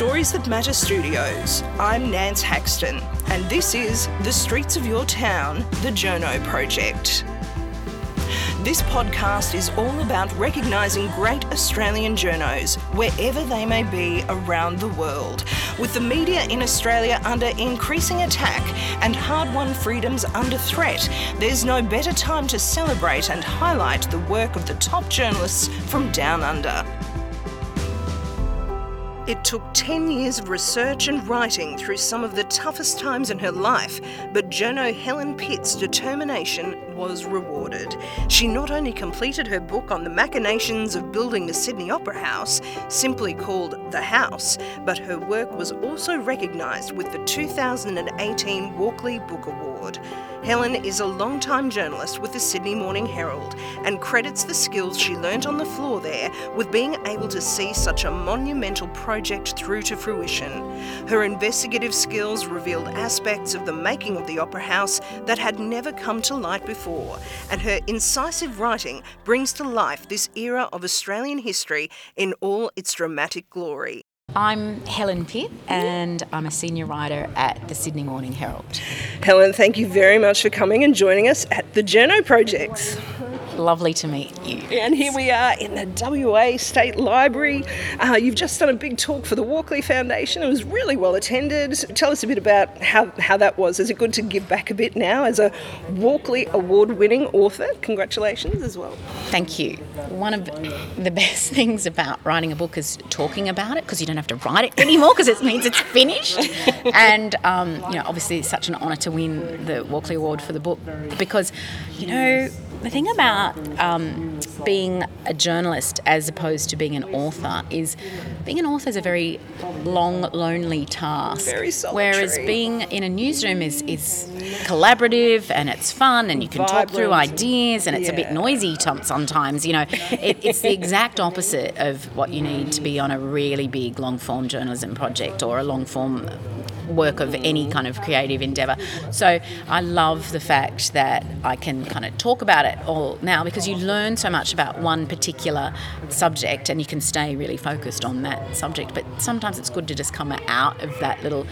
Stories That Matter Studios. I'm Nance Haxton, and this is The Streets of Your Town, the Journo Project. This podcast is all about recognising great Australian journos wherever they may be around the world. With the media in Australia under increasing attack and hard won freedoms under threat, there's no better time to celebrate and highlight the work of the top journalists from down under. It took 10 years of research and writing through some of the toughest times in her life, but journo Helen Pitt's determination was rewarded. She not only completed her book on the machinations of building the Sydney Opera House, simply called The House, but her work was also recognised with the 2018 Walkley Book Award. Helen is a long-time journalist with the Sydney Morning Herald and credits the skills she learnt on the floor there with being able to see such a monumental project through to fruition. Her investigative skills revealed aspects of the making of the Opera House that had never come to light before, and her incisive writing brings to life this era of Australian history in all its dramatic glory. I'm Helen Pitt and I'm a senior writer at the Sydney Morning Herald. Helen, thank you very much for coming and joining us at the Journo Projects. Lovely to meet you. And here we are in the WA State Library. Uh, you've just done a big talk for the Walkley Foundation. It was really well attended. Tell us a bit about how, how that was. Is it good to give back a bit now as a Walkley Award winning author? Congratulations as well. Thank you. One of the best things about writing a book is talking about it because you don't have to write it anymore because it means it's finished. and, um, you know, obviously it's such an honour to win the Walkley Award for the book because, you know, the thing about um, being a journalist as opposed to being an author is being an author is a very long, lonely task. Very solitary. Whereas being in a newsroom is, is collaborative and it's fun and you can Vibrant. talk through ideas and it's a bit noisy sometimes. You know, it, it's the exact opposite of what you need to be on a really big long form journalism project or a long form work of any kind of creative endeavour. So I love the fact that I can kind of talk about it all now because you learn so much about one particular subject and you can stay really focused on that subject. But sometimes it's good to just come out of that little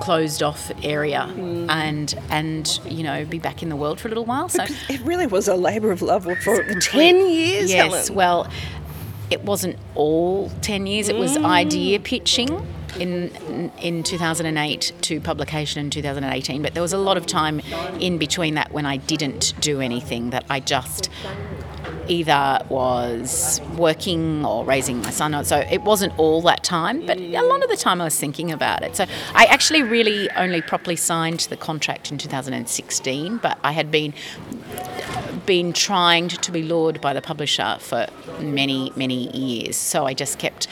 closed off area and and you know be back in the world for a little while so It really was a labour of love for 10 years, yes Helen. well it wasn't all 10 years it was Mm. idea pitching in in 2008 to publication in 2018 but there was a lot of time in between that when I didn't do anything that I just either was working or raising my son so it wasn't all that time but a lot of the time I was thinking about it so I actually really only properly signed the contract in 2016 but I had been been trying to be lured by the publisher for many, many years. So I just kept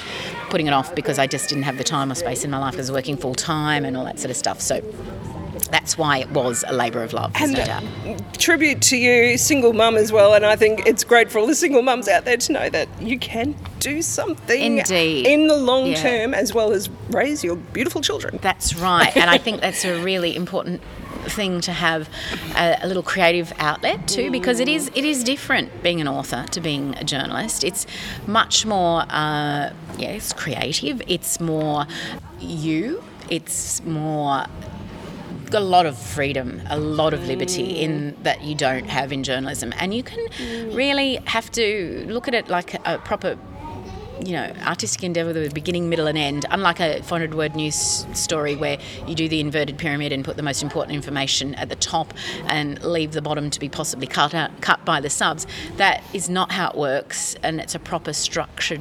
putting it off because I just didn't have the time or space in my life. I was working full time and all that sort of stuff. So that's why it was a labour of love, And no tribute to you, single mum as well. And I think it's great for all the single mums out there to know that you can do something Indeed. in the long Yeah. term as well as raise your beautiful children. That's right. And I think that's a really important thing to have a, a little creative outlet too because it is it is different being an author to being a journalist it's much more uh, yeah it's creative it's more you it's more got a lot of freedom, a lot of liberty in mm. that you don't have in journalism, and you can mm. really have to look at it like a, a proper. You know, artistic endeavour with a beginning, middle, and end. Unlike a 400 word news story where you do the inverted pyramid and put the most important information at the top and leave the bottom to be possibly cut out, cut by the subs, that is not how it works, and it's a proper structured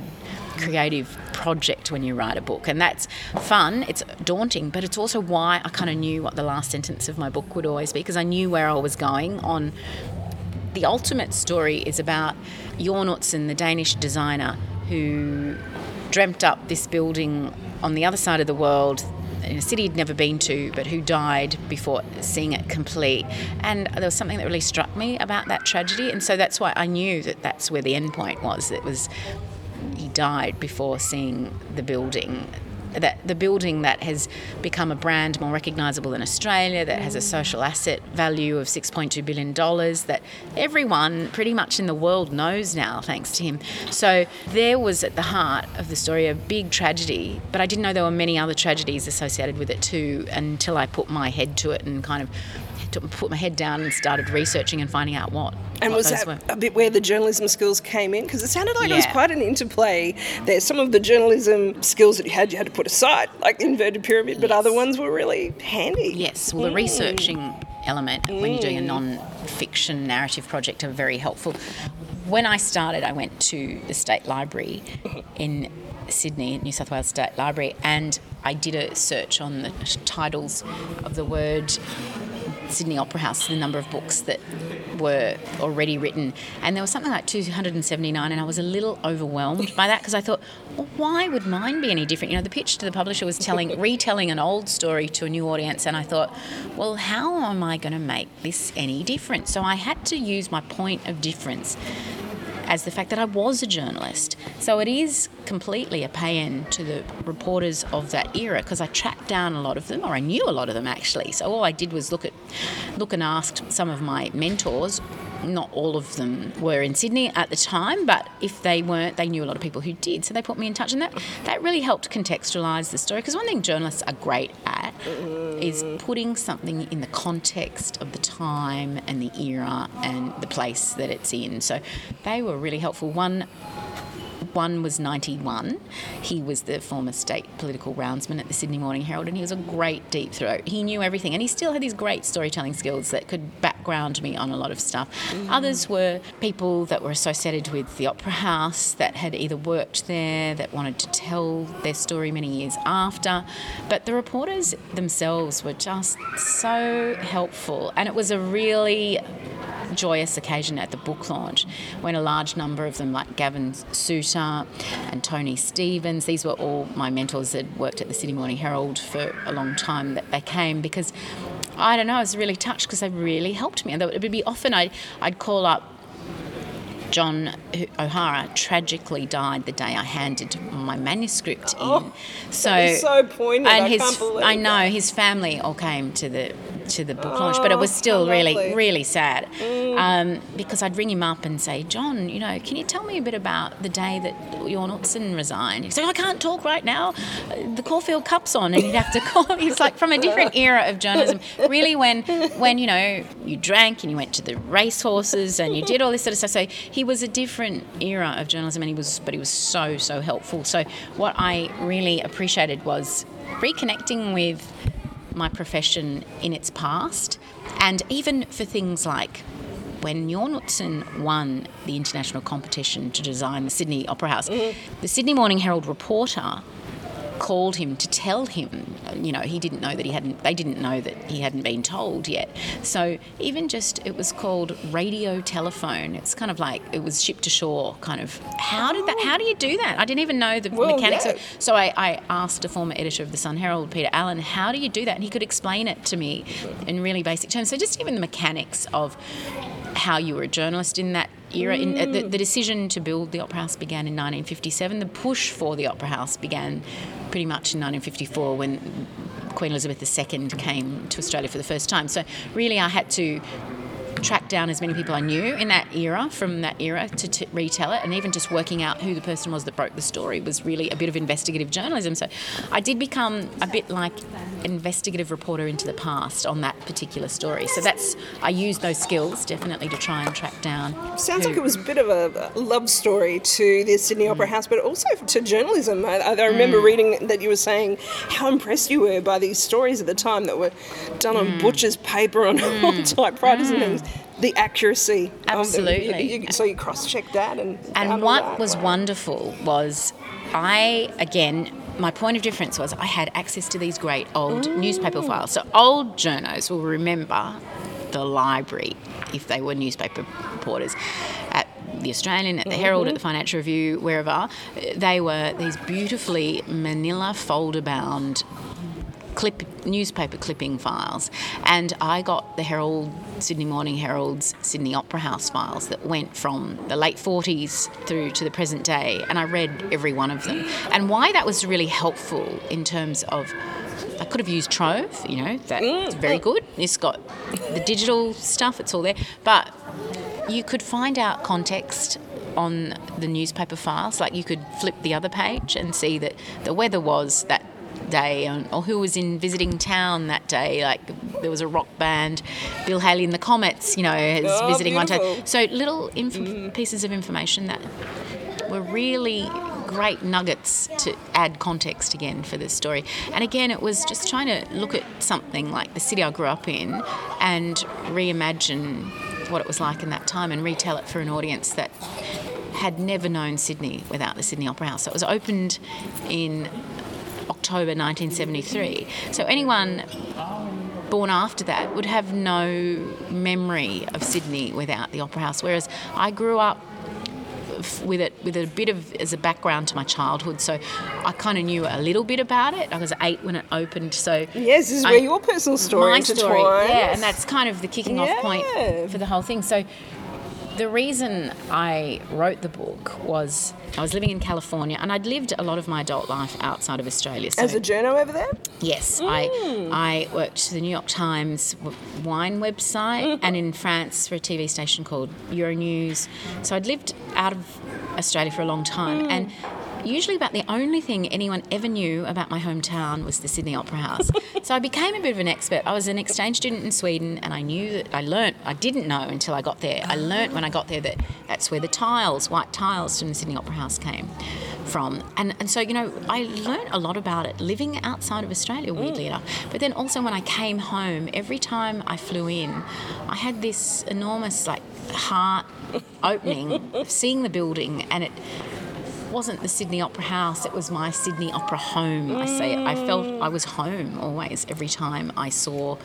creative project when you write a book and that's fun it's daunting but it's also why i kind of knew what the last sentence of my book would always be because i knew where i was going on the ultimate story is about Jorn Utzon, the Danish designer who dreamt up this building on the other side of the world in a city he'd never been to, but who died before seeing it complete. And there was something that really struck me about that tragedy, and so that's why I knew that that's where the end point was. It was he died before seeing the building that the building that has become a brand more recognisable in Australia, that has a mm. social asset value of $6.2 billion, that everyone pretty much in the world knows now, thanks to him. So there was at the heart of the story a big tragedy, but I didn't know there were many other tragedies associated with it too until I put my head to it and kind of put my head down and started researching and finding out what. And what was that were. a bit where the journalism skills came in? Because it sounded like it was quite an interplay there. Some of the journalism skills that you had, you had to put aside, like the inverted pyramid, but other ones were really handy. Yes, well, the mm. researching element when you're doing a mm. non-fiction narrative project are very helpful. When I started, I went to the State Library mm-hmm. in Sydney, New South Wales State Library, and I did a search on the titles of the word Sydney Opera House, the number of books that were already written, and there was something like 279, and I was a little overwhelmed by that because I thought, well, why would mine be any different? You know, the pitch to the publisher was telling, retelling an old story to a new audience, and I thought, well, how am I going to make this any different? So I had to use my point of difference as the fact that I was a journalist. So it is completely a pay in to the reporters of that era because I tracked down a lot of them, or I knew a lot of them actually. So all I did was look at, look and asked some of my mentors. Not all of them were in Sydney at the time, but if they weren't, they knew a lot of people who did. So they put me in touch, and that that really helped contextualise the story. Because one thing journalists are great at is putting something in the context of the time and the era and the place that it's in. So they were really helpful. One one was 91. He was the former state political roundsman at the Sydney Morning Herald, and he was a great deep throat. He knew everything, and he still had these great storytelling skills that could background me on a lot of stuff. Others were people that were associated with the Opera House that had either worked there, that wanted to tell their story many years after. But the reporters themselves were just so helpful, and it was a really joyous occasion at the book launch when a large number of them, like Gavin Souter and Tony Stephens, these were all my mentors that worked at the Sydney Morning Herald for a long time, that they came because I don't know, I was really touched because they really helped me. And it would be often I, I'd call up John O'Hara tragically died the day I handed my manuscript in. so is so poignant. And I his, I know that. his family all came to the to the book launch, but it was still really. Mm. really sad um, because I'd ring him up and say, John, you know, can you tell me a bit about the day that Jorn Utzon resigned? He's like, I can't talk right now. The Caulfield Cup's on, and you'd have to call. He's like from a different era of journalism. Really, when when you know you drank and you went to the racehorses and you did all this sort of stuff. So he was a different era of journalism, and he was, but he was so so helpful. So what I really appreciated was reconnecting with my profession in its past, and even for things like when Jorn Utzon won the international competition to design the Sydney Opera House, mm-hmm. the Sydney Morning Herald reporter called him to tell him you know he didn't know that he hadn't they didn't know that he hadn't been told yet so even just it was called radio telephone it's kind of like it was ship to shore kind of how did that how do you do that i didn't even know the Well, mechanics yeah. of so I, I asked a former editor of the Sun Herald, Peter Allen, how do you do that? And he could explain it to me in really basic terms. So just even the mechanics of how you were a journalist in that era. In, uh, the, the decision to build the Opera House began in 1957. The push for the Opera House began pretty much in 1954 when Queen Elizabeth II came to Australia for the first time. So really, I had to track down as many people I knew in that era, from that era, to, to retell it, and even just working out who the person was that broke the story was really a bit of investigative journalism. So I did become a bit like an investigative reporter into the past on that particular story. So that's I used those skills definitely to try and track down. Sounds who- like it was a bit of a love story to the Sydney Mm. Opera House, but also to journalism. I, I remember reading that you were saying how impressed you were by these stories at the time that were done Mm. on butcher's paper on old typewriters and things. The accuracy. Absolutely. You- you- so you cross-checked that and. And what that. was wonderful was I, again, my point of difference was I had access to these great old newspaper files. So old journos will remember the library if they were newspaper reporters at the Australian, at the Herald, at mm-hmm. the Financial Review, wherever. They were these beautifully manila folder bound clip newspaper clipping files, and I got the Herald, Sydney Morning Herald's Sydney Opera House files that went from the late 40s through to the present day, and I read every one of them. And why that was really helpful in terms of I could have used Trove, you know, that's mm. very good. It's got the digital stuff, it's all there. But you could find out context on the newspaper files. Like you could flip the other page and see that the weather was that day or who was in visiting town that day. Like there was a rock band, Bill Haley and the Comets, you know, is Oh, visiting one time. So little inf- mm-hmm. pieces of information that were really great nuggets to add context again for this story. And again, it was just trying to look at something like the city I grew up in and reimagine what it was like in that time and retell it for an audience that had never known Sydney without the Sydney Opera House. So it was opened in October 1973. So anyone born after that would have no memory of Sydney without the Opera House. Whereas I grew up with it with a bit of as a background to my childhood, so I kind of knew a little bit about it. I was eight when it opened, so Yes, this is I- where your personal story my story, yeah, and that's kind of the kicking off point for the whole thing. So the reason I wrote the book was I was living in California and I'd lived a lot of my adult life outside of Australia. So As a journo over there? Yes, I mm. I worked for the New York Times wine website mm-hmm. and in France for a TV station called Euronews. So I'd lived out of Australia for a long time mm. and usually about the only thing anyone ever knew about my hometown was the Sydney Opera House. so I became a bit of an expert. I was an exchange student in Sweden and I knew that I learnt I didn't know until I got there. I learnt when I got there that that's where the tiles, white tiles from the Sydney Opera House came from. And, and so, you know, I learnt a lot about it living outside of Australia, mm. weirdly enough. But then also when I came home, every time I flew in, I had this enormous, like, heart opening seeing the building and it wasn't the Sydney Opera House, it was my Sydney Opera home. I say. I felt I was home always every time I saw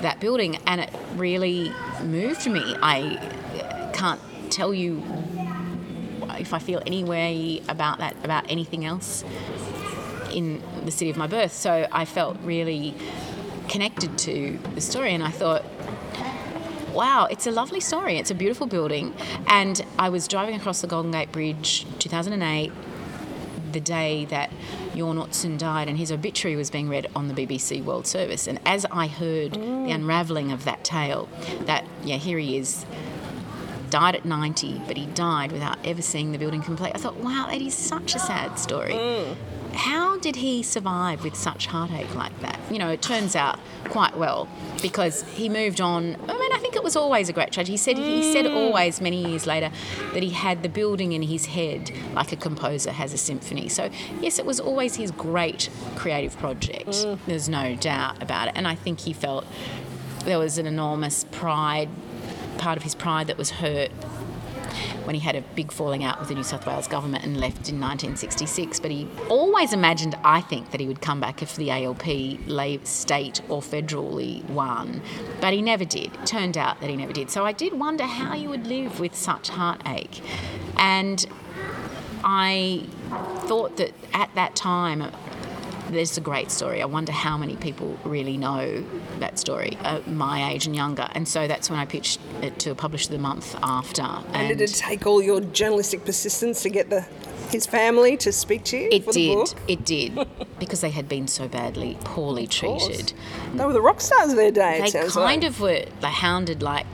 that building and it really moved me. I can't tell you if I feel any way about that, about anything else in the city of my birth. So I felt really connected to the story, and I thought, wow, it's a lovely story. It's a beautiful building. And I was driving across the Golden Gate Bridge 2008, the day that Jorn Utzon died, and his obituary was being read on the BBC World Service. And as I heard the mm. unravelling of that tale, that, yeah, here he is, died at 90, but he died without ever seeing the building complete. I thought, wow, that is such a sad story. Mm. How did he survive with such heartache like that? You know, it turns out quite well because he moved on. I mean, I think it was always a great tragedy. He said he said mm. always many years later that he had the building in his head like a composer has a symphony. So yes, it was always his great creative project. Mm. There's no doubt about it. And I think he felt there was an enormous pride, part of his pride that was hurt when he had a big falling out with the New South Wales government and left in 1966. But he always imagined, I think, that he would come back if the ALP state or federally won. But he never did. It turned out that he never did. So I did wonder how you would live with such heartache. And I thought that at that time, there's a great story. I wonder how many people really know that story, uh, my age and younger. And so that's when I pitched it to a publisher the month after. And did it take all your journalistic persistence to get the his family to speak to you It did. It did. because they had been so badly, poorly treated. They were the rock stars of their day. They it sounds kind like. of were they hounded like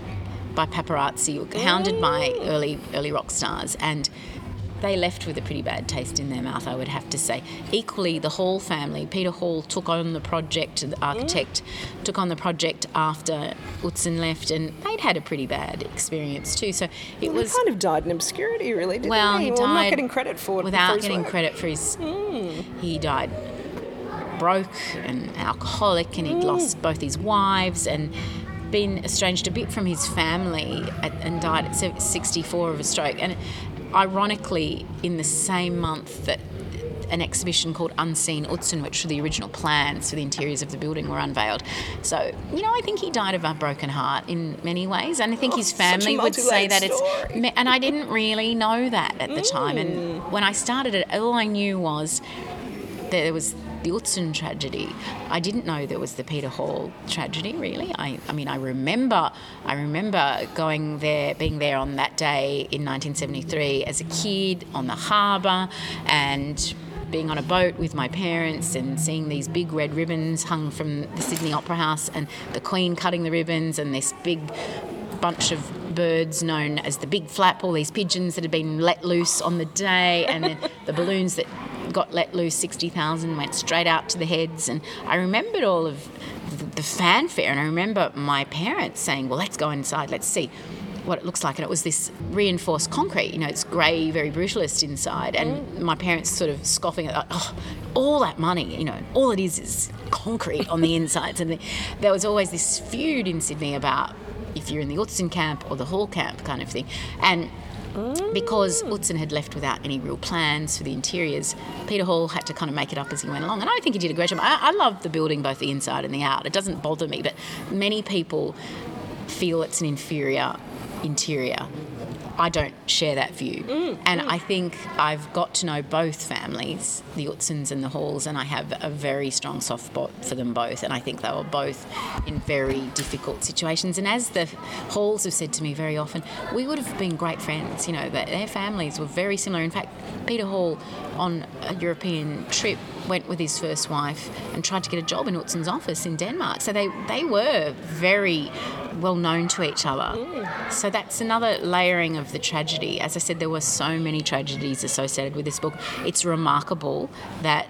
by paparazzi, hounded by Mm. early early rock stars, and they left with a pretty bad taste in their mouth. I would have to say. Equally, the Hall family, Peter Hall took on the project. The architect took on the project after Utzon left, and they'd had a pretty bad experience too. So it He was kind of died in obscurity, really, didn't well, he? he Or died not getting credit for it. without getting work. credit for his. Hmm. He died broke and alcoholic, and he'd hmm. lost both his wives and been estranged a bit from his family and died at se- 64 of a stroke. And ironically, in the same month that an exhibition called Unseen Utzon, which were the original plans for the interiors of the building, were unveiled. So, you know, I think he died of a broken heart in many ways, and I think Oh, his family would say that it's. story. me- And I didn't really know that at the time. Mm. And when I started it, all I knew was that there was the Utzon tragedy, I didn't know there was the Peter Hall tragedy. Really, I, I mean, I remember, I remember going there, being there on that day in 1973 as a kid on the harbour, and being on a boat with my parents and seeing these big red ribbons hung from the Sydney Opera House and the Queen cutting the ribbons and this big bunch of birds known as the big flap, all these pigeons that had been let loose on the day, and the balloons that got let loose, 60,000 went straight out to the heads. And I remembered all of the fanfare, and I remember my parents saying, Well, let's go inside, let's see what it looks like. And it was this reinforced concrete, you know, it's grey, very brutalist inside. And mm. my parents sort of scoffing at, oh, all that money, you know, all it is is concrete on the insides. And the, there was always this feud in Sydney about if you're in the Utzon camp or the Hall camp kind of thing. And because Utzon had left without any real plans for the interiors, Peter Hall had to kind of make it up as he went along. And I think he did a great job. I, I love the building, both the inside and the out. It doesn't bother me, but many people feel it's an inferior interior. I don't share that view. Mm, and mm. I think I've got to know both families, the Utzons and the Halls, and I have a very strong soft spot for them both. And I think they were both in very difficult situations. And as the Halls have said to me very often, we would have been great friends. You know, their families were very similar. In fact, Peter Hall on a European trip went with his first wife and tried to get a job in Utzon's office in Denmark. So they, they were very well known to each other. Mm. So that's another layering of the tragedy. As I said, there were so many tragedies associated with this book. It's remarkable that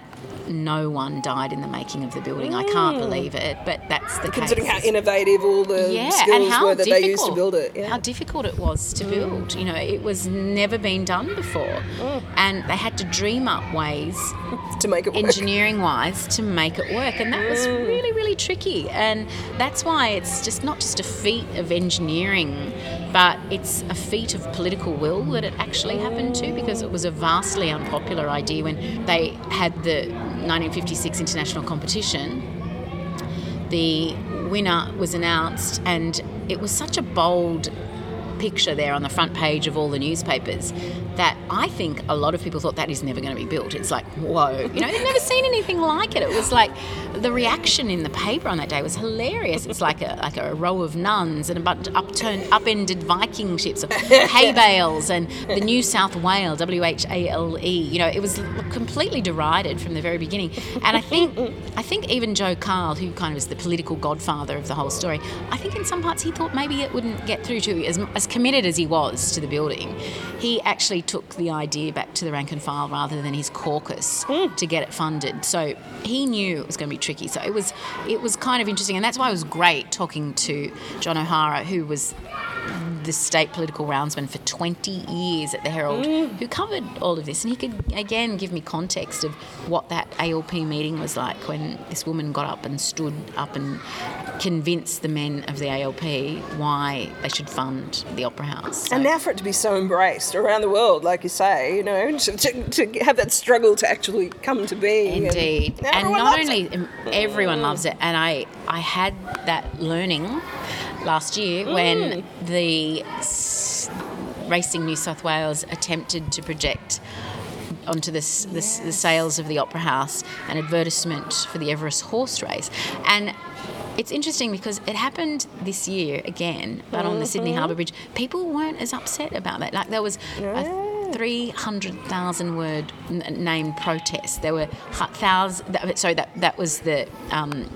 no one died in the making of the building. Mm. I can't mm. believe it, but that's the case. Considering case. how innovative all the yeah, skills were that they used to build it. Yeah. How difficult it was to mm. build. You know, it was never been done before. Mm. And they had to dream up ways to make it work. Engineering wise to make it work. And that was mm. really, really tricky. And that's why it's just not just a feat of engineering, but it's a feat of political will that it actually happened to because it was a vastly unpopular idea when they had the 1956 international competition. The winner was announced, and it was such a bold picture there on the front page of all the newspapers that I think a lot of people thought that is never going to be built. It's like, whoa, you know, they've never seen anything like it. It was like the reaction in the paper on that day was hilarious. It's like a like a row of nuns and a bunch of upturned, upended Viking ships, of hay bales, and the New South Wales W H A L E. You know, it was completely derided from the very beginning. And I think I think even Joe Cahill, who kind of is the political godfather of the whole story, I think in some parts he thought maybe it wouldn't get through to as as committed as he was to the building. He actually took the idea back to the rank and file rather than his caucus mm. to get it funded. So he knew it was going to be tricky. So it was it was kind of interesting, and that's why it was great talking to John O'Hara, who was the state political roundsman for 20 years at the Herald, mm. who covered all of this. And he could, again, give me context of what that ALP meeting was like when this woman got up and stood up and convinced the men of the ALP why they should fund the Opera House. So. And now for it to be so embraced around the world, like you say, you know, to, to, to have that struggle to actually come to be. Indeed. And, and not only it. everyone loves it, and I, I had that learning last year mm. when the Racing New South Wales attempted to project onto this, this, the sails of the Opera House an advertisement for the Everest horse race. And it's interesting because it happened this year again, but mm-hmm. on the Sydney mm-hmm. Harbour Bridge. People weren't as upset about that. Like there was a 300,000 word name protest. There were thousands. Sorry, that that was the. Um,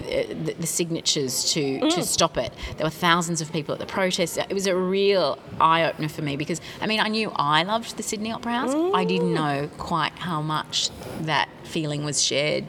the, the, signatures to, mm. to stop it. There were thousands of people at the protest. It was a real eye opener for me because I mean I knew I loved the Sydney Opera House. Mm. I didn't know quite how much that feeling was shared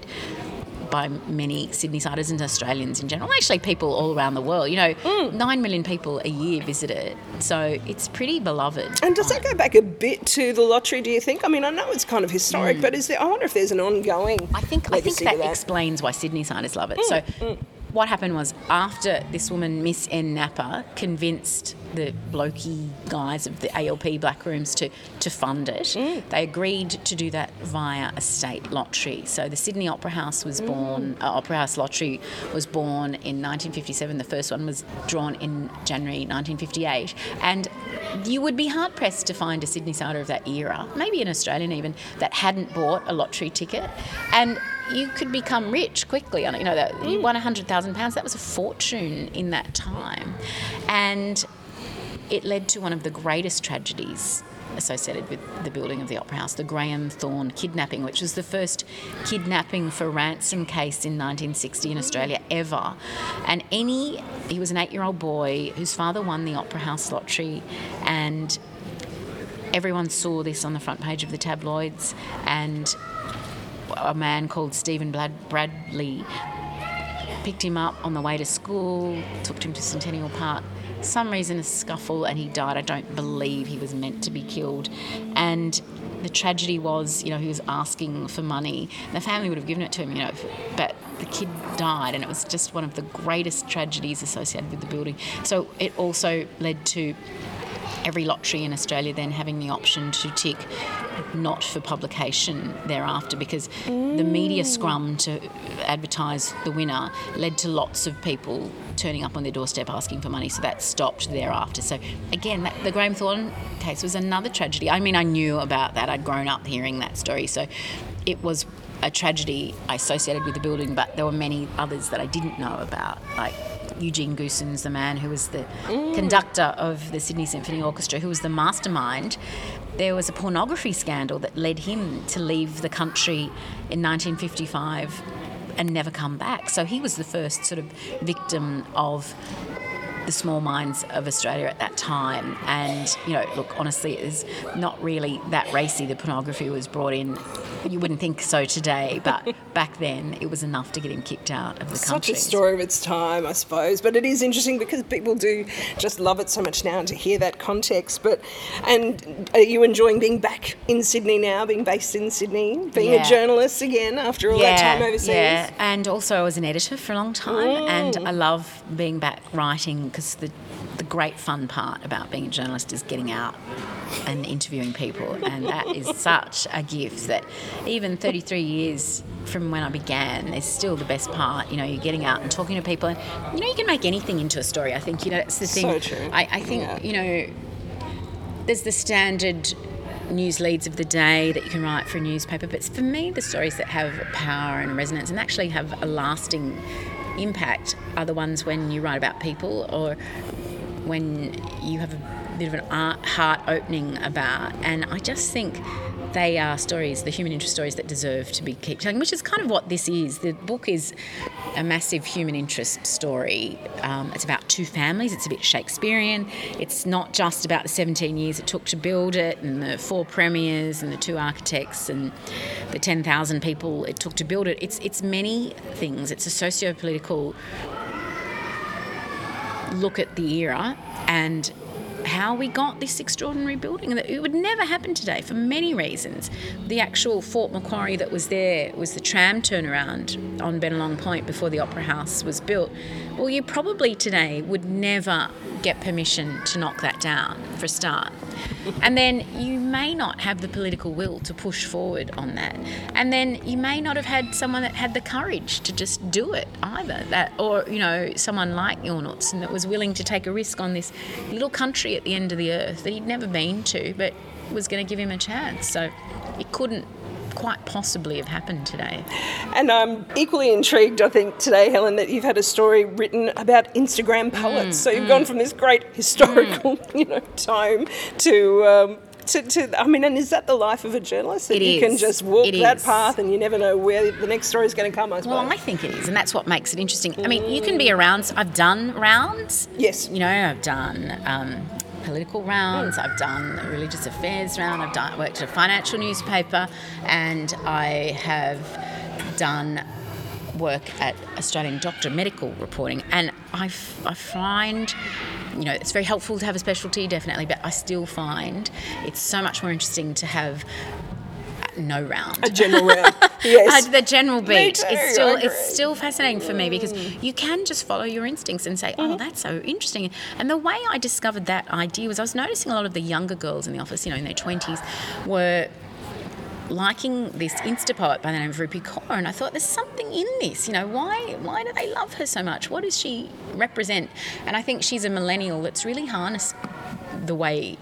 by many Sydney-siders and Australians in general. Actually, people all around the world. You know, mm. nine million people a year visit it, so it's pretty beloved. And does that go back a bit to the lottery? Do you think? I mean, I know it's kind of historic, mm. but is there? I wonder if there's an ongoing. I think I think that, that, explains why Sydney-siders love it. Mm. So mm what happened was after this woman, Miss N. Napper, convinced the blokey guys of the ALP black rooms to, to fund it, mm. they agreed to do that via a state lottery. So the Sydney Opera House was born, mm. uh, Opera House Lottery was born in 1957. The first one was drawn in January 1958. And you would be hard pressed to find a Sydney sider of that era, maybe an Australian even, that hadn't bought a lottery ticket. And you could become rich quickly. on it. You know, that you mm. won hundred thousand pounds. That was a fortune in that time, and it led to one of the greatest tragedies associated with the building of the Opera House, the Graeme Thorne kidnapping, which was the first kidnapping for ransom case in 1960 in mm. Australia ever. And any, he was an eight year old boy whose father won the Opera House lottery, and everyone saw this on the front page of the tabloids. And a man called Stephen Bradley picked him up on the way to school, took him to Centennial Park some reason a scuffle and he died. I don't believe he was meant to be killed. And the tragedy was, you know, he was asking for money. The family would have given it to him, you know, but the kid died, and it was just one of the greatest tragedies associated with the building. So it also led to every lottery in Australia then having the option to tick not for publication thereafter because mm. the media scrum to advertise the winner led to lots of people turning up on their doorstep asking for money. So that stopped thereafter. So again, that, the Graeme Thorne case was another tragedy. I mean, I knew about that. I'd grown up hearing that story. So it was a tragedy associated with the building, but there were many others that I didn't know about, like Eugene Goossens, the man who was the mm. conductor of the Sydney Symphony Orchestra, who was the mastermind. There was a pornography scandal that led him to leave the country in 1955 and never come back. So he was the first sort of victim of the small minds of Australia at that time. And, you know, look, honestly, it is not really that racy. The pornography was brought in. You wouldn't think so today, but back then it was enough to get him kicked out of the country. Such a story of its time, I suppose. But it is interesting because people do just love it so much now to hear that context. But, and are you enjoying being back in Sydney now, being based in Sydney, being yeah. a journalist again after all yeah, that time overseas? Yeah, and also I was an editor for a long time, mm. and I love being back writing because the, the great fun part about being a journalist is getting out and interviewing people, and that is such a gift that even 33 years from when I began is still the best part. You know, you're getting out and talking to people, and you know, you can make anything into a story. I think you know that's the thing. So true. I, I think yeah. you know, there's the standard news leads of the day that you can write for a newspaper. But for me, the stories that have power and resonance and actually have a lasting impact are the ones when you write about people or when you have a bit of an art, heart opening about. And I just think they are stories, the human interest stories that deserve to be kept telling, which is kind of what this is. The book is a massive human interest story. Um, it's about two families. It's a bit Shakespearean. It's not just about the 17 years it took to build it, and the four premiers, and the two architects, and the 10,000 people it took to build it. It's it's many things. It's a socio-political look at the era and how we got this extraordinary building. It would never happen today for many reasons. The actual Fort Macquarie that was there was the tram turnaround on Benelong Point before the Opera House was built. Well, you probably today would never get permission to knock that down for a start. And then you may not have the political will to push forward on that. And then you may not have had someone that had the courage to just do it either. That or, you know, someone like Jorn Utzon that was willing to take a risk on this little country at the end of the earth that he'd never been to, but was going to give him a chance. So it couldn't quite possibly have happened today. And I'm equally intrigued, I think, today, Helen, that you've had a story written about Instagram poets. Mm, so you've mm. gone from this great historical, mm. you know, time to. Um, to, to, I mean, and is that the life of a journalist? That it you is. can just walk it that is. path and you never know where the next story is going to come, I suppose. Well, I think it is, and that's what makes it interesting. I mean, you can be around, I've done rounds. Yes. You know, I've done um, political rounds, I've done a religious affairs round, I've done, worked at a financial newspaper, and I have done work at Australian Doctor Medical Reporting. And I, f- I find, you know, it's very helpful to have a specialty, definitely, but I still find it's so much more interesting to have no round. A general round. Yes. uh, the general beat. It's still it's still fascinating for me because you can just follow your instincts and say, "Oh, mm-hmm. that's so interesting." And the way I discovered that idea was I was noticing a lot of the younger girls in the office, you know, in their twenties, were liking this Insta poet by the name of Rupi Kaur, and I thought there's something in this. You know, why why do they love her so much? What does she represent? And I think she's a millennial that's really harnessed the way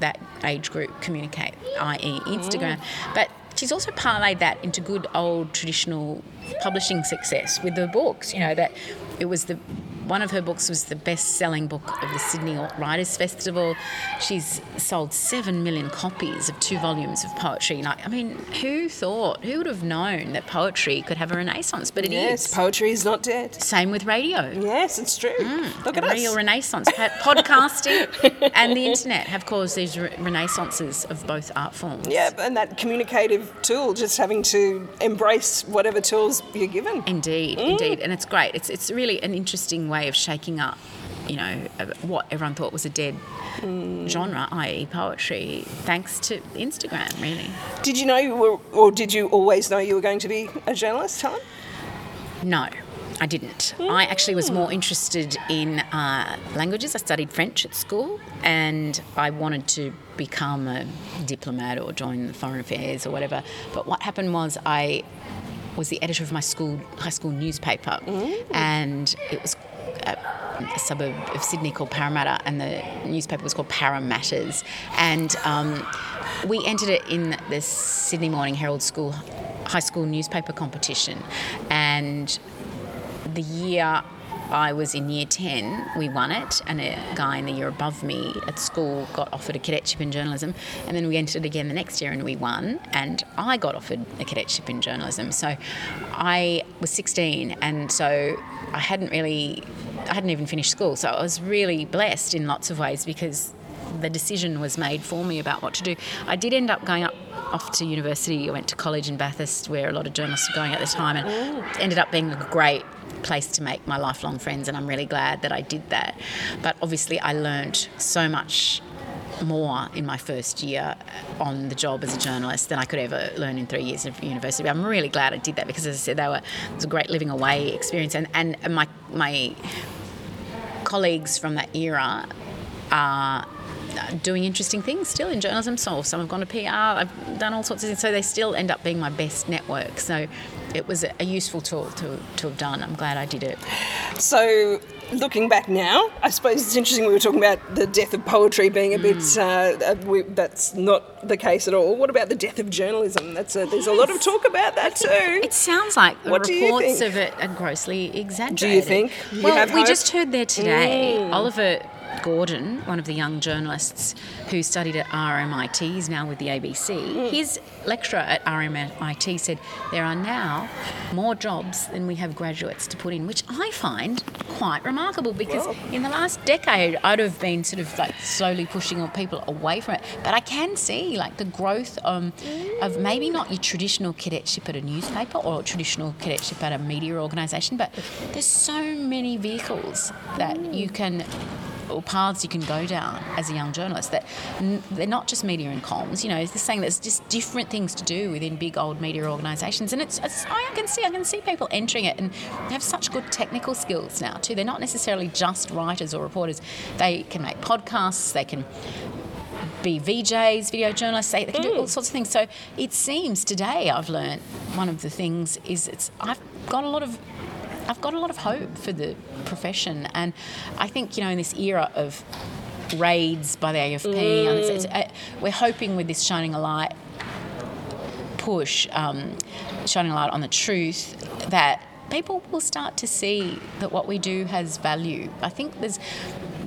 that age group communicate, i.e., Instagram. Mm. But she's also parlayed that into good old traditional publishing success with her books. You know that it was the one of her books was the best-selling book of the Sydney Writers Festival. She's sold seven million copies of two volumes of poetry. Like, I mean, who thought? Who would have known that poetry could have a renaissance? But it is. Yes, poetry is not dead. Same with radio. Yes, it's true. Mm, Look at A real renaissance. Podcasting and the internet have caused these re- renaissances of both art forms. Yeah, and that communicative tool, just having to embrace whatever tools you're given. Indeed, mm. indeed, and it's great. It's it's really an interesting way of shaking up, you know, what everyone thought was a dead genre, i.e., poetry, thanks to Instagram. Really, Did you know you were, or did you always know you were going to be a journalist, Helen? no. I didn't. I actually was more interested in uh, languages. I studied French at school, and I wanted to become a diplomat or join the foreign affairs or whatever. But what happened was I was the editor of my school high school newspaper, and it was a, a suburb of Sydney called Parramatta, and the newspaper was called Parramatters, and um, we entered it in the Sydney Morning Herald School high school newspaper competition, and the year I was in year 10, we won it, and a guy in the year above me at school got offered a cadetship in journalism. And then we entered again the next year and we won, and I got offered a cadetship in journalism. So I was 16, and so I hadn't really, I hadn't even finished school. So I was really blessed in lots of ways because the decision was made for me about what to do. I did end up going up off to university. I went to college in Bathurst, where a lot of journalists were going at the time, and it ended up being a great place to make my lifelong friends. And I'm really glad that I did that. But obviously, I learned so much more in my first year on the job as a journalist than I could ever learn in three years of university. I'm really glad I did that because, as I said, they were it was a great living away experience, and and my my colleagues from that era are doing interesting things still in journalism. So some have gone to PR. I've done all sorts of things. So they still end up being my best network. So it was a useful tool to, to have done. I'm glad I did it. So, looking back now, I suppose it's interesting we were talking about the death of poetry being a bit. Uh, uh, we, that's not the case at all. What about the death of journalism? That's a, there's a lot of talk about that too. It sounds like the What reports of it are grossly exaggerated. Do you think? You well, we hope? Mm. just heard there today Oliver Gordon, one of the young journalists who studied at RMIT, is now with the ABC. Mm. His lecturer at RMIT said there are now more jobs than we have graduates to put in, which I find quite remarkable because in the last decade I'd have been sort of like slowly pushing people away from it. But I can see like the growth um, of maybe not your traditional cadetship at a newspaper or traditional cadetship at a media organisation, but there's so many vehicles that you can or paths you can go down as a young journalist that n- they're not just media and comms. You know, it's just saying there's just different things to do within big old media organisations, and it's, it's I can see I can see people entering it and they have such good technical skills now too. They're not necessarily just writers or reporters. They can make podcasts. They can be VJs, video journalists. They, they can do all mm. sorts of things. So it seems today I've learned one of the things is it's I've got a lot of I've got a lot of hope for the profession, and I think you know in this era of raids by the AFP, and it's, it's, uh, we're hoping with this shining a light push, um, shining a light on the truth, that people will start to see that what we do has value. I think there's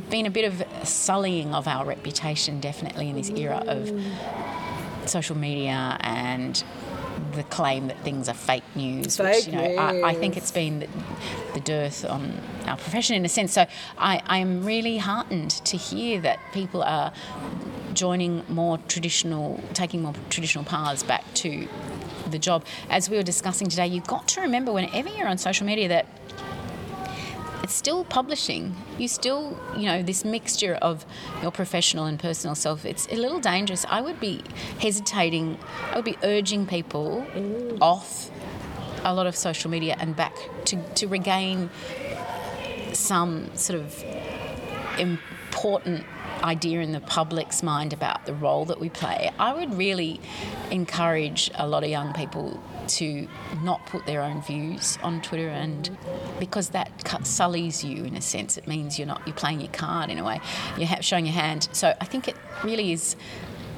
been a bit of sullying of our reputation, definitely in this era of social media and the claim that things are fake news. Fake which, you know, I, I think it's been the, the dearth on our profession in a sense. So I, I am really heartened to hear that people are joining more traditional, taking more traditional paths back to the job. As we were discussing today, you've got to remember whenever you're on social media that it's still publishing. You still, you know, this mixture of your professional and personal self, it's a little dangerous. I would be hesitating, I would be urging people off a lot of social media and back to, to regain some sort of important idea in the public's mind about the role that we play. I would really encourage a lot of young people to not put their own views on Twitter and because that sullies you in a sense it means you're not you're playing your card in a way. You're showing your hand. So I think it really is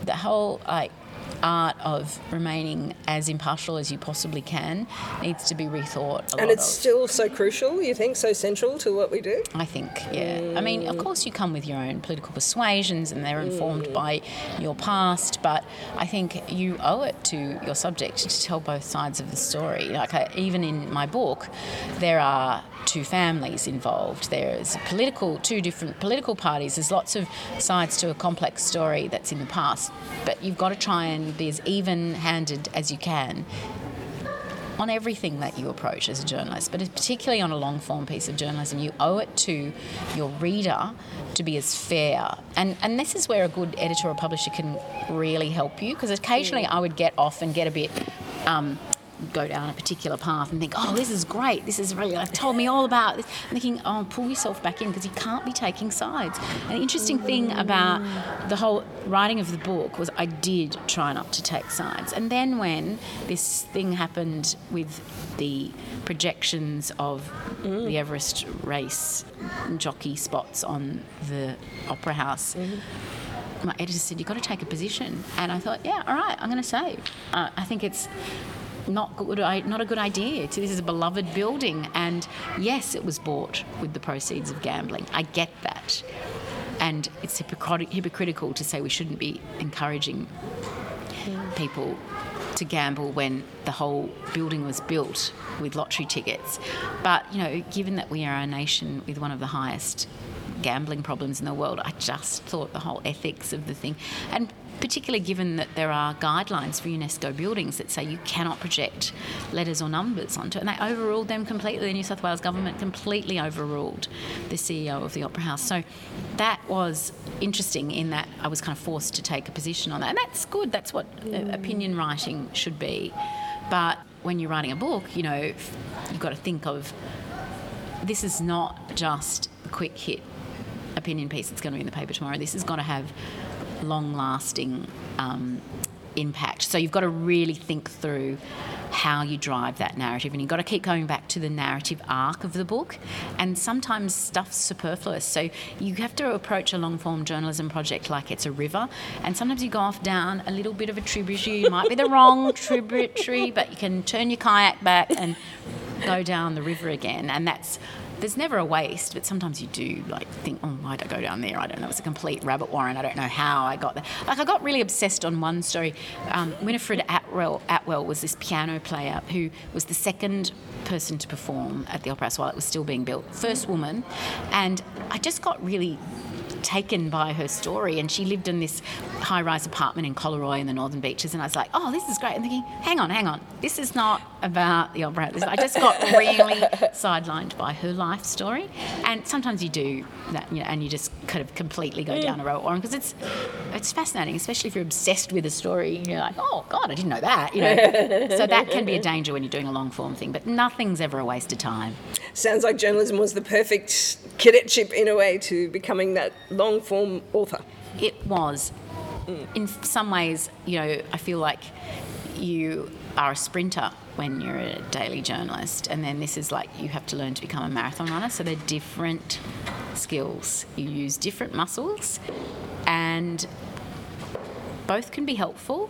the whole like art of remaining as impartial as you possibly can needs to be rethought. and it's of. still so crucial, you think, so central to what we do? I think, yeah. Mm. I mean, of course, you come with your own political persuasions and they're informed mm. by your past, but I think you owe it to your subject to tell both sides of the story. Like, I, even in my book, there are two families involved. There's political, two different political parties. There's lots of sides to a complex story that's in the past, but you've got to try and be as even-handed as you can on everything that you approach as a journalist, but particularly on a long form piece of journalism, you owe it to your reader to be as fair. And, and this is where a good editor or publisher can really help you because occasionally I would get off and get a bit. Um, go down a particular path and think, oh, this is great. This is really, I've told me all about this. Thinking, oh, pull yourself back in because you can't be taking sides. The interesting thing about the whole writing of the book was I did try not to take sides. And then when this thing happened with the projections of mm. the Everest race jockey spots on the Opera House, mm-hmm my editor said, You've got to take a position. And I thought, Yeah, all right, I'm going to say. Uh, I think it's not good, not a good idea. This is a beloved building, and yes, it was bought with the proceeds of gambling. I get that, and it's hypocritical to say we shouldn't be encouraging hmm. people to gamble when the whole building was built with lottery tickets. But you know, given that we are a nation with one of the highest gambling problems in the world. I just thought the whole ethics of the thing, and particularly given that there are guidelines for UNESCO buildings that say you cannot project letters or numbers onto it. And they overruled them completely. The New South Wales government completely overruled the CEO of the Opera House. So that was interesting in that I was kind of forced to take a position on that. And that's good. That's what mm. opinion writing should be. But when you're writing a book, you know, you've got to think of this is not just a quick hit opinion piece that's going to be in the paper tomorrow. This has got to have long lasting um, impact. So you've got to really think through how you drive that narrative and you've got to keep going back to the narrative arc of the book and sometimes stuff's superfluous so you have to approach a long form journalism project like it's a river and sometimes you go off down a little bit of a tributary it might be the wrong tributary but you can turn your kayak back and go down the river again and that's there's never a waste, but sometimes you do like think, oh, why'd I go down there? I don't know. It's a complete rabbit warren. I don't know how I got there. Like I got really obsessed on one story. Um, Winifred Atwell, Atwell was this piano player who was the second person to perform at the Opera House while it was still being built. First woman, and I just got really taken by her story. And she lived in this high rise apartment in Collaroy in the Northern Beaches. And I was like, oh, this is great. And thinking, hang on, hang on. This is not about the opera. I just got really sidelined by her life story. And sometimes you do that, you know, and you just kind of completely go mm. down a road or because it's it's fascinating, especially if you're obsessed with a story. You're like, oh God, I didn't know that. You know, so that can be a danger when you're doing a long form thing. But nothing's ever a waste of time. Sounds like journalism was the perfect cadetship in a way to becoming that long form author. It was. Mm. In some ways, you know, I feel like you are a sprinter when you're a daily journalist, and then this is like you have to learn to become a marathon runner. So they're different skills. You use different muscles, and both can be helpful.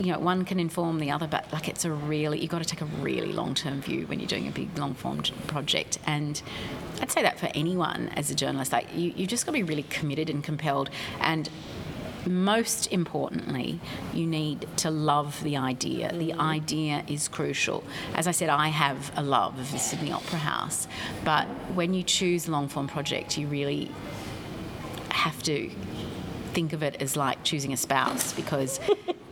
You know, one can inform the other, but like it's a really you've got to take a really long term view when you're doing a big long form project. And I'd say that for anyone as a journalist, like you, you've just got to be really committed and compelled. And most importantly, you need to love the idea. The idea is crucial. As I said, I have a love of the Sydney Opera House, but when you choose a long form project, you really have to think of it as like choosing a spouse because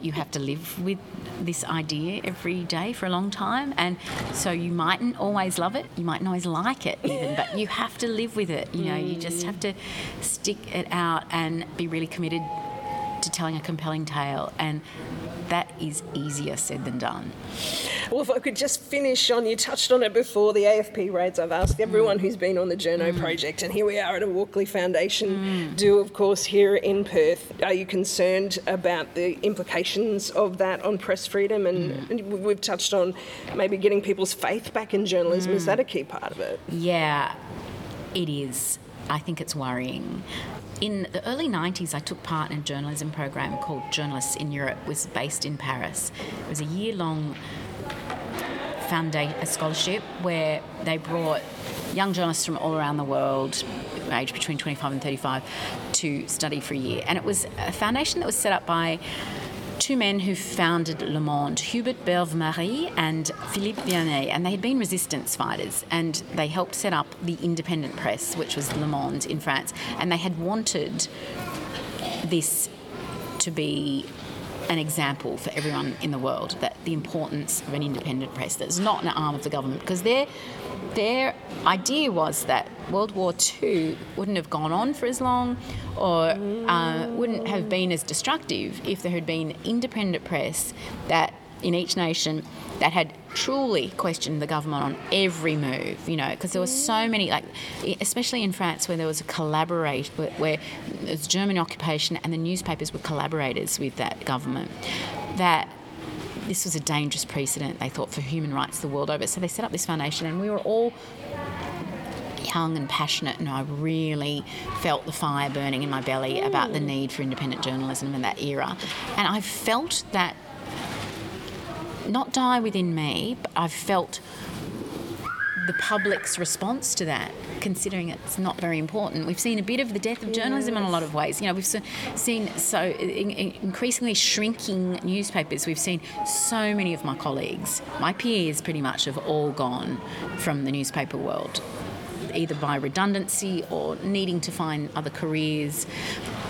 you have to live with this idea every day for a long time and so you mightn't always love it you mightn't always like it even but you have to live with it you know you just have to stick it out and be really committed to telling a compelling tale, and that is easier said than done. Well, if I could just finish on, you touched on it before the AFP raids. I've asked everyone mm. who's been on the Journo mm. project, and here we are at a Walkley Foundation mm. do, of course, here in Perth. Are you concerned about the implications of that on press freedom? And, mm. and we've touched on maybe getting people's faith back in journalism. Is mm. that a key part of it? Yeah, it is I think it's worrying. In the early 90s, I took part in a journalism program called Journalists in Europe, was based in Paris. It was a year long foundation, a scholarship where they brought young journalists from all around the world, aged between 25 and 35, to study for a year. And it was a foundation that was set up by two men who founded Le Monde, Hubert Beuve-Méry and Philippe Viannay, and they had been resistance fighters, and they helped set up the independent press, which was Le Monde in France, and they had wanted this to be an example for everyone in the world that the importance of an independent press that's not an arm of the government because their their idea was that World War II wouldn't have gone on for as long or uh, wouldn't have been as destructive if there had been independent press that in each nation that had truly questioned the government on every move, you know, because there were so many, like, especially in France, where there was a collaborate, where, where it was German occupation and the newspapers were collaborators with that government, that this was a dangerous precedent, they thought, for human rights the world over. So they set up this foundation, and we were all young and passionate, and I really felt the fire burning in my belly about the need for independent journalism in that era. And I felt that not die within me, but I've felt the public's response to that, considering it's not very important. We've seen a bit of the death of journalism yes. in a lot of ways. You know, we've seen so increasingly shrinking newspapers. We've seen so many of my colleagues, my peers, pretty much have all gone from the newspaper world either by redundancy or needing to find other careers.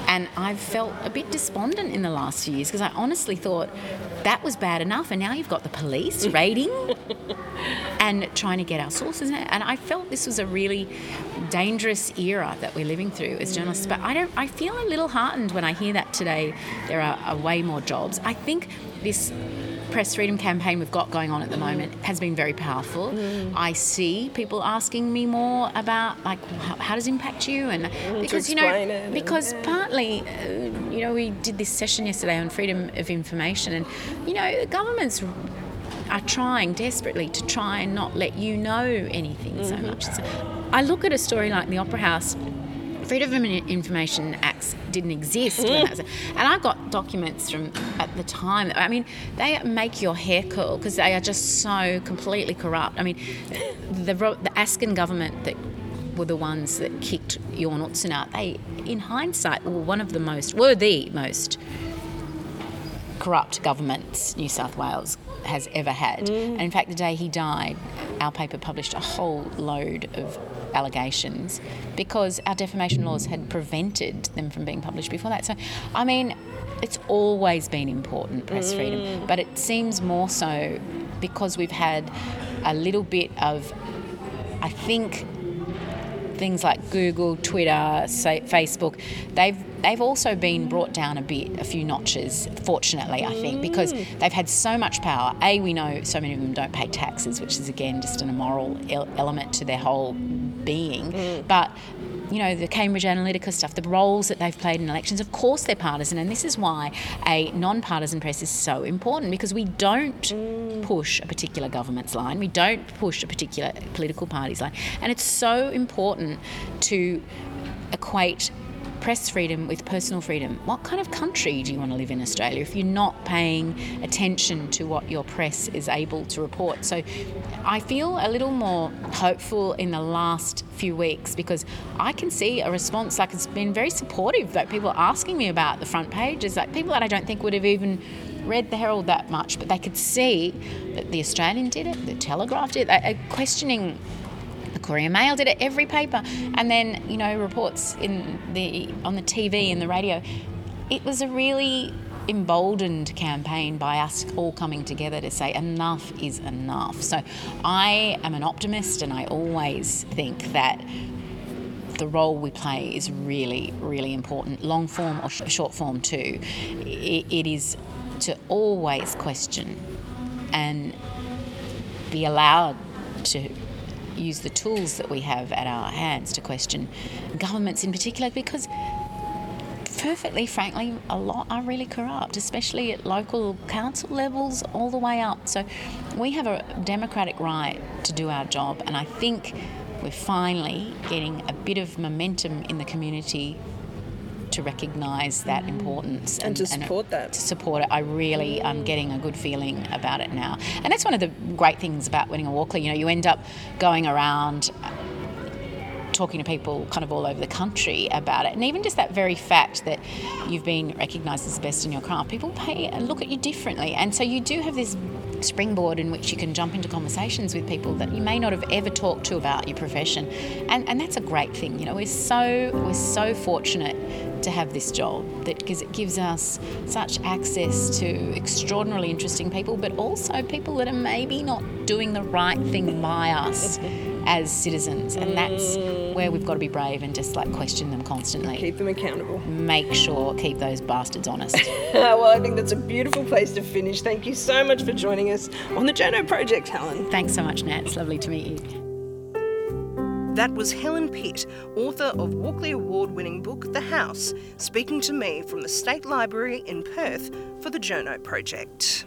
And I've felt a bit despondent in the last few years because I honestly thought that was bad enough, and now you've got the police raiding and trying to get our sources. And I felt this was a really dangerous era that we're living through as journalists. But I don't. I feel a little heartened when I hear that today there are, are way more jobs. I think this press freedom campaign we've got going on at the moment has been very powerful. Mm. I see people asking me more about like how, how does it impact you and mm, because you know because and, yeah. partly uh, you know we did this session yesterday on freedom of information and you know governments are trying desperately to try and not let you know anything mm-hmm. so much. So I look at a story like the Opera House Freedom of Information Acts didn't exist. Mm. and I've got documents from at the time. I mean, they make your hair curl because they are just so completely corrupt. I mean, the, the Askin government that were the ones that kicked Jorn out, they, in hindsight, were one of the most, were the most corrupt governments New South Wales has ever had. Mm. And in fact, the day he died, our paper published a whole load of allegations because our defamation laws had prevented them from being published before that. So, I mean, it's always been important, press mm. freedom, but it seems more so because we've had a little bit of, I think, things like Google, Twitter, Facebook, they've they've also been brought down a bit, a few notches, fortunately, I think, because mm. they've had so much power. A, we know so many of them don't pay taxes, which is again just an immoral element to their whole being. Mm. But you know, the Cambridge Analytica stuff, the roles that they've played in elections, of course they're partisan. And this is why a non partisan press is so important because we don't mm. push a particular government's line, we don't push a particular political party's line. And it's so important to equate press freedom with personal freedom. What kind of country do you want to live in Australia if you're not paying attention to what your press is able to report? So I feel a little more hopeful in the last few weeks because I can see a response like it's been very supportive that people are asking me about the front page. pages, like people that I don't think would have even read the Herald that much, but they could see that the Australian did it, the Telegraph did it, They are questioning the Courier Mail did it, every paper, and then you know reports in the on the TV and the radio. It was a really emboldened campaign by us all coming together to say enough is enough. So I am an optimist, and I always think that the role we play is really, really important, long form or short form too. it, it is to always question and be allowed to use the tools that we have at our hands to question governments in particular because perfectly frankly a lot are really corrupt especially at local council levels all the way up. So we have a democratic right to do our job and i think we're finally getting a bit of momentum in the community to recognise that importance and, and to support and, that. To support it, I really am getting a good feeling about it now, and that's one of the great things about winning a Walkley. You know, you end up going around talking to people kind of all over the country about it. And even just that very fact that you've been recognised as the best in your craft, people pay and look at you differently. And so you do have this springboard in which you can jump into conversations with people that you may not have ever talked to about your profession. And, and that's a great thing. You know, we're so we're so fortunate to have this job that because it gives us such access to extraordinarily interesting people, but also people that are maybe not doing the right thing by us as citizens. And that's where we've got to be brave and just like question them constantly. Keep them accountable. Make sure, keep those bastards honest. well, I think that's a beautiful place to finish. Thank you so much for joining us on the Journo Project, Helen. Thanks so much, Nat. It's lovely to meet you. That was Helen Pitt, author of Walkley Award winning book The House, speaking to me from the State Library in Perth for the Journo Project.